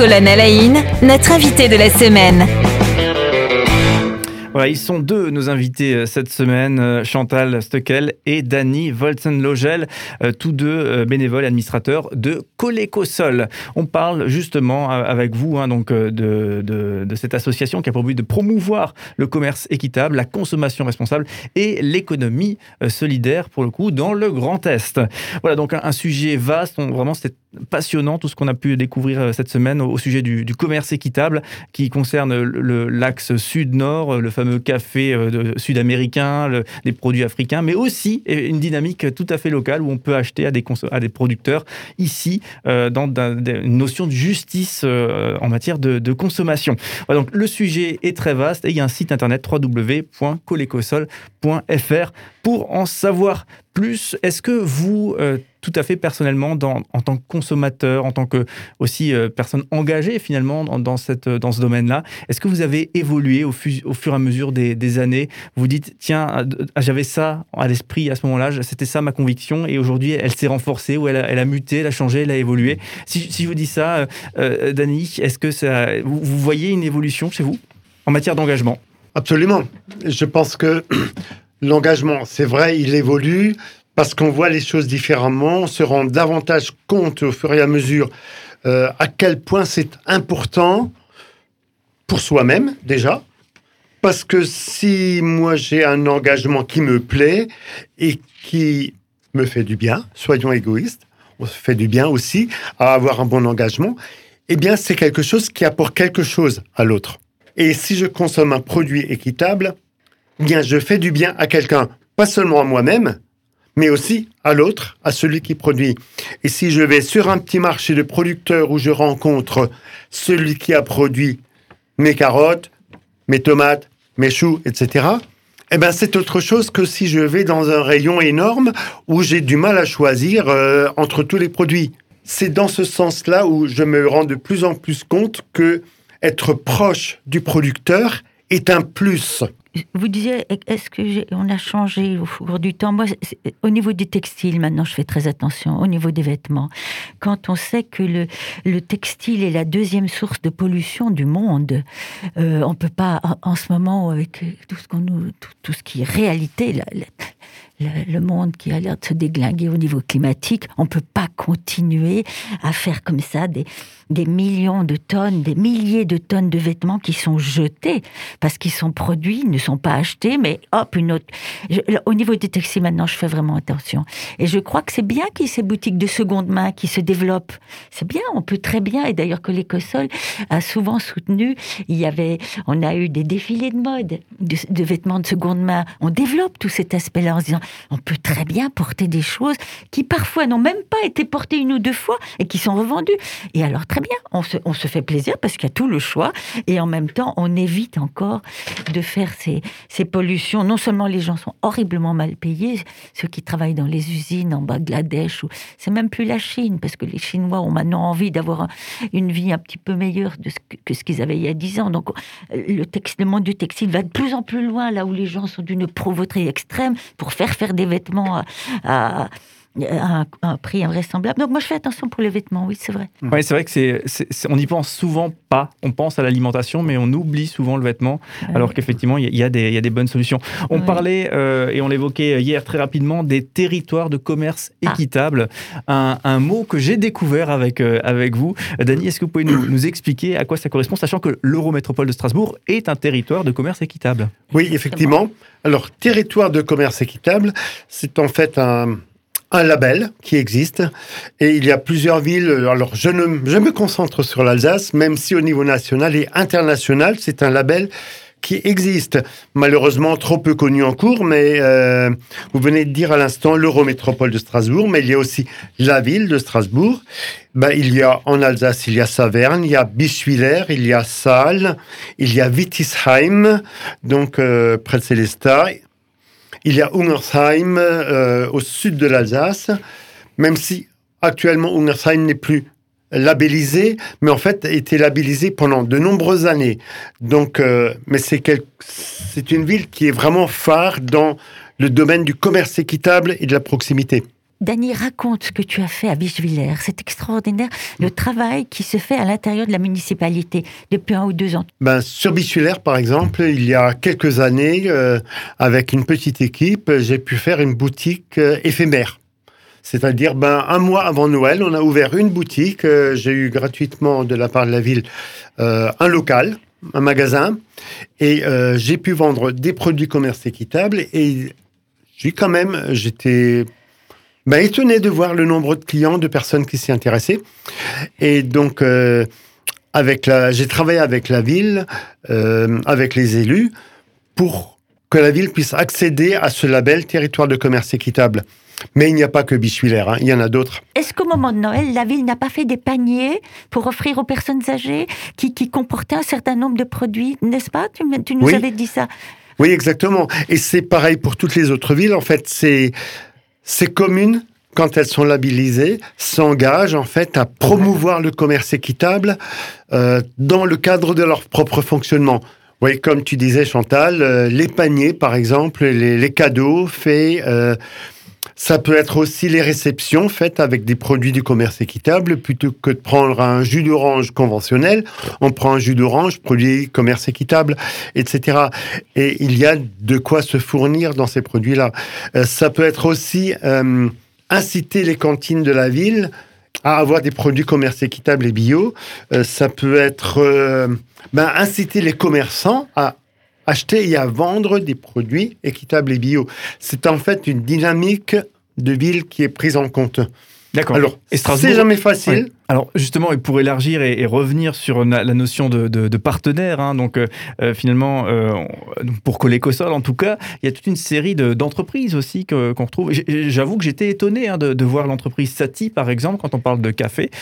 Colonel Aïn, notre invité de la semaine. Voilà, ils sont deux, nos invités euh, cette semaine, euh, Chantal Stockel et Danny Volzen-Logel, euh, tous deux bénévoles administrateurs de Colécosol. On parle justement avec vous hein, donc, de, cette association qui a pour but de promouvoir le commerce équitable, la consommation responsable et l'économie solidaire, pour le coup, dans le Grand Est. Voilà, donc un, sujet vaste, vraiment c'était passionnant tout ce qu'on a pu découvrir cette semaine au, sujet du, commerce équitable qui concerne l'axe sud-nord, le fameux café euh, sud-américain, les produits africains, mais aussi une dynamique tout à fait locale où on peut acheter à des, à des producteurs ici euh, dans, une notion de justice euh, en matière de, consommation. donc le sujet est très vaste et il y a un site internet www.colecosol.fr pour en savoir plus. Est-ce que vous, euh, tout à fait personnellement, en tant que consommateur, en tant que aussi euh, personne engagée finalement dans, cette, dans ce domaine-là, est-ce que vous avez évolué au, fur et à mesure des, années? Vous dites, tiens, ah, j'avais ça à l'esprit à ce moment-là, c'était ça ma conviction, et aujourd'hui elle s'est renforcée, ou elle a, muté, elle a changé, elle a évolué. Si, je vous dis ça, euh, Dani, est-ce que vous voyez une évolution chez vous en matière d'engagement? Absolument. Je pense que l'engagement, c'est vrai, il évolue parce qu'on voit les choses différemment, on se rend davantage compte au fur et à mesure euh, à quel point c'est important pour soi-même déjà. Parce que si moi j'ai un engagement qui me plaît et qui me fait du bien, soyons égoïstes, on se fait du bien aussi à avoir un bon engagement, eh bien c'est quelque chose qui apporte quelque chose à l'autre. Et si je consomme un produit équitable, bien, je fais du bien à quelqu'un, pas seulement à moi-même, mais aussi à l'autre, à celui qui produit. Et si je vais sur un petit marché de producteurs où je rencontre celui qui a produit mes carottes, mes tomates, mes choux, etc., eh ben c'est autre chose que si je vais dans un rayon énorme où j'ai du mal à choisir euh, entre tous les produits. C'est dans ce sens-là où je me rends de plus en plus compte que être proche du producteur est un plus vous disiez, est-ce que on a changé au cours du temps? Moi, au niveau du textile, maintenant, je fais très attention. Au niveau des vêtements, quand on sait que le, le textile est la deuxième source de pollution du monde, euh, on peut pas, en, ce moment, avec tout ce qu'on nous, tout, ce qui est réalité, la, le, monde qui a l'air de se déglinguer au niveau climatique, on peut pas continuer à faire comme ça des, des millions de tonnes, des milliers de tonnes de vêtements qui sont jetés parce qu'ils sont produits, ne sont pas achetés, mais hop, une autre. au niveau des textiles, maintenant, je fais vraiment attention. Et je crois que c'est bien qu'il y ait ces boutiques de seconde main qui se développent. C'est bien, on peut très bien, et d'ailleurs que l'Écosol a souvent soutenu, il y avait, on a eu des défilés de mode, de, de vêtements de seconde main. On développe tout cet aspect-là en se disant, on peut très bien porter des choses qui parfois n'ont même pas été portées une ou deux fois et qui sont revendues. Et alors très bien, on se, fait plaisir parce qu'il y a tout le choix et en même temps on évite encore de faire ces, pollutions. Non seulement les gens sont horriblement mal payés, ceux qui travaillent dans les usines en Bangladesh, ou c'est même plus la Chine parce que les Chinois ont maintenant envie d'avoir une vie un petit peu meilleure de ce que, ce qu'ils avaient il y a dix ans. Donc le monde du textile va de plus en plus loin là où les gens sont d'une pauvreté extrême pour faire faire des vêtements à, un, prix invraisemblable. Donc moi je fais attention pour les vêtements, oui c'est vrai. Oui c'est vrai que c'est, on y pense souvent pas. On pense à l'alimentation, mais on oublie souvent le vêtement, alors qu'effectivement il y, a des, y a des bonnes solutions. On parlait euh, et on l'évoquait hier très rapidement des territoires de commerce ah. équitable, un, un, mot que j'ai découvert avec euh, avec vous, Dany. Est-ce que vous pouvez nous, nous, expliquer à quoi ça correspond, sachant que l'Eurométropole de Strasbourg est un territoire de commerce équitable? Oui effectivement. Alors territoire de commerce équitable, c'est en fait un un label qui existe et il y a plusieurs villes. Alors, je, ne, je me concentre sur l'Alsace, même si au niveau national et international, c'est un label qui existe. Malheureusement, trop peu connu en cours, mais euh, vous venez de dire à l'instant l'Eurométropole de Strasbourg, mais il y a aussi la ville de Strasbourg. Ben, il y a en Alsace, il y a Saverne, il y a Bischwiller, il y a Saal, il y a Wittisheim, donc euh, près de Célestat, il y a Ungersheim euh, au sud de l'Alsace, même si actuellement Ungersheim n'est plus labellisé, mais en fait été labellisé pendant de nombreuses années. Donc, euh, mais c'est une ville qui est vraiment phare dans le domaine du commerce équitable et de la proximité. Dany, raconte ce que tu as fait à Bichevillers. C'est extraordinaire le travail qui se fait à l'intérieur de la municipalité depuis un ou deux ans. Ben, sur Bichevillers, par exemple, il y a quelques années, euh, avec une petite équipe, j'ai pu faire une boutique euh, éphémère. C'est-à-dire, ben, un mois avant Noël, on a ouvert une boutique. Euh, j'ai eu gratuitement de la part de la ville un local un magasin et j'ai pu vendre des produits commerce équitable et j'ai quand même, j'étais ben, étonné de voir le nombre de clients, de personnes qui s'y intéressaient. Et donc, euh, avec la, j'ai travaillé avec la ville, euh, avec les élus, pour que la ville puisse accéder à ce label territoire de commerce équitable. Mais il n'y a pas que Bichevillers, hein, il y en a d'autres. Est-ce qu'au moment de Noël, la ville n'a pas fait des paniers pour offrir aux personnes âgées qui, comportaient un certain nombre de produits, n'est-ce pas? Tu, nous avais dit ça. Oui, exactement. Et c'est pareil pour toutes les autres villes. En fait, c'est ces communes quand elles sont labellisées, s'engagent en fait à promouvoir le commerce équitable euh, dans le cadre de leur propre fonctionnement. Oui, comme tu disais, Chantal, euh, les paniers, par exemple, les, cadeaux faits. Ça peut être aussi les réceptions faites avec des produits du commerce équitable. Plutôt que de prendre un jus d'orange conventionnel, on prend un jus d'orange, produit commerce équitable, etc. Et il y a de quoi se fournir dans ces produits-là. Euh, ça peut être aussi euh, inciter les cantines de la ville à avoir des produits commerce équitable et bio. Euh, ça peut être ben, inciter les commerçants à acheter et à vendre des produits équitables et bio. C'est en fait une dynamique de ville qui est prise en compte. D'accord. Alors, c'est jamais facile. Alors justement, et pour élargir et, revenir sur la notion de, de, partenaire, hein, donc euh, euh, finalement, euh, pour Colécosol en tout cas, il y a toute une série d'entreprises aussi qu'on retrouve. J'avoue que j'étais étonné hein, de, voir l'entreprise Sati, par exemple, quand on parle de café,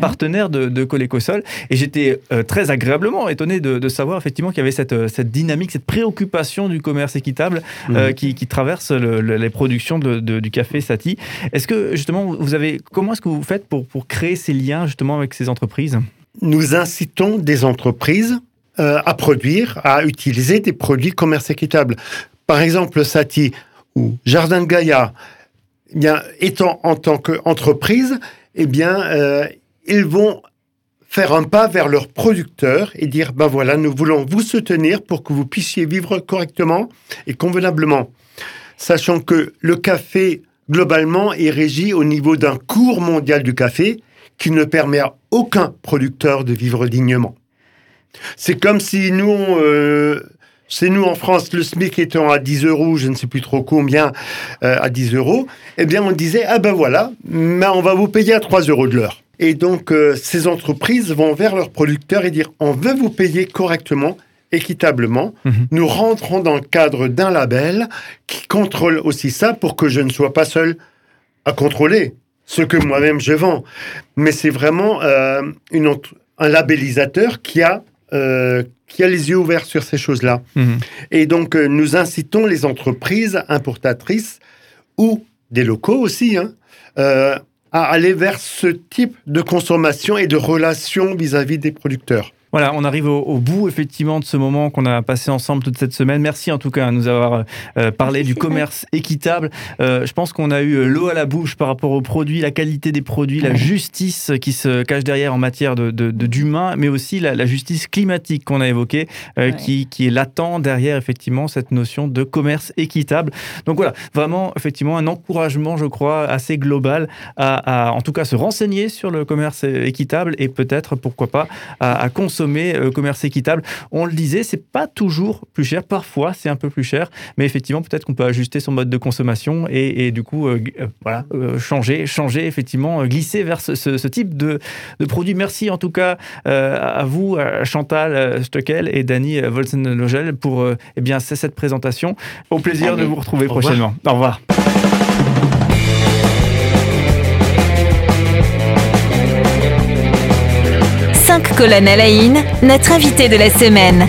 partenaire de, de Colécosol. Et j'étais très agréablement étonné de, savoir effectivement qu'il y avait cette, cette, dynamique, cette préoccupation du commerce équitable mmh. qui, qui, traverse les productions du café Sati. Est-ce que justement, vous avez, comment est-ce que vous faites pour, pour créer ces liens justement avec ces entreprises? Nous incitons des entreprises euh, à produire, à utiliser des produits commerce équitable. Par exemple, Sati ou Jardin de Gaïa, eh bien, étant en tant qu'entreprise, eh bien, euh, ils vont faire un pas vers leurs producteurs et dire, ben voilà, nous voulons vous soutenir pour que vous puissiez vivre correctement et convenablement. Sachant que le café, globalement, est régi au niveau d'un cours mondial du café qui ne permet à aucun producteur de vivre dignement. C'est comme si nous, euh, c'est nous en France, le SMIC étant à 10 euros, je ne sais plus trop combien, euh, à 10 euros, eh bien on disait, ah ben voilà, mais on va vous payer à 3 euros de l'heure. Et donc euh, ces entreprises vont vers leurs producteurs et dire, on veut vous payer correctement, équitablement, mhm. nous rentrons dans le cadre d'un label qui contrôle aussi ça pour que je ne sois pas seul à contrôler ce que moi-même je vends. Mais c'est vraiment euh, une, un labellisateur qui a, euh, qui a les yeux ouverts sur ces choses-là. Mhm. Et donc, euh, nous incitons les entreprises importatrices ou des locaux aussi hein, à aller vers ce type de consommation et de relation vis-à-vis des producteurs. Voilà, on arrive au, bout effectivement de ce moment qu'on a passé ensemble toute cette semaine. Merci en tout cas à nous avoir euh, parlé du commerce équitable. Euh, je pense qu'on a eu euh, l'eau à la bouche par rapport aux produits, la qualité des produits, la justice qui se cache derrière en matière de, d'humain, mais aussi la, justice climatique qu'on a évoquée, qui, qui est latent derrière effectivement cette notion de commerce équitable. Donc voilà, vraiment effectivement un encouragement, je crois, assez global à, en tout cas se renseigner sur le commerce équitable et peut-être pourquoi pas à, à consommer consommer euh, commerce équitable. On le disait, c'est pas toujours plus cher. Parfois, c'est un peu plus cher, mais effectivement, peut-être qu'on peut ajuster son mode de consommation et, du coup, euh, euh, voilà, changer, changer effectivement, glisser vers ce, type de, de, produit. Merci en tout cas à vous, à Chantal Stockel et Dany Volsen-Logel pour eh bien cette présentation. Au plaisir de vous retrouver prochainement. Au revoir. Colonne Alain, notre invité de la semaine.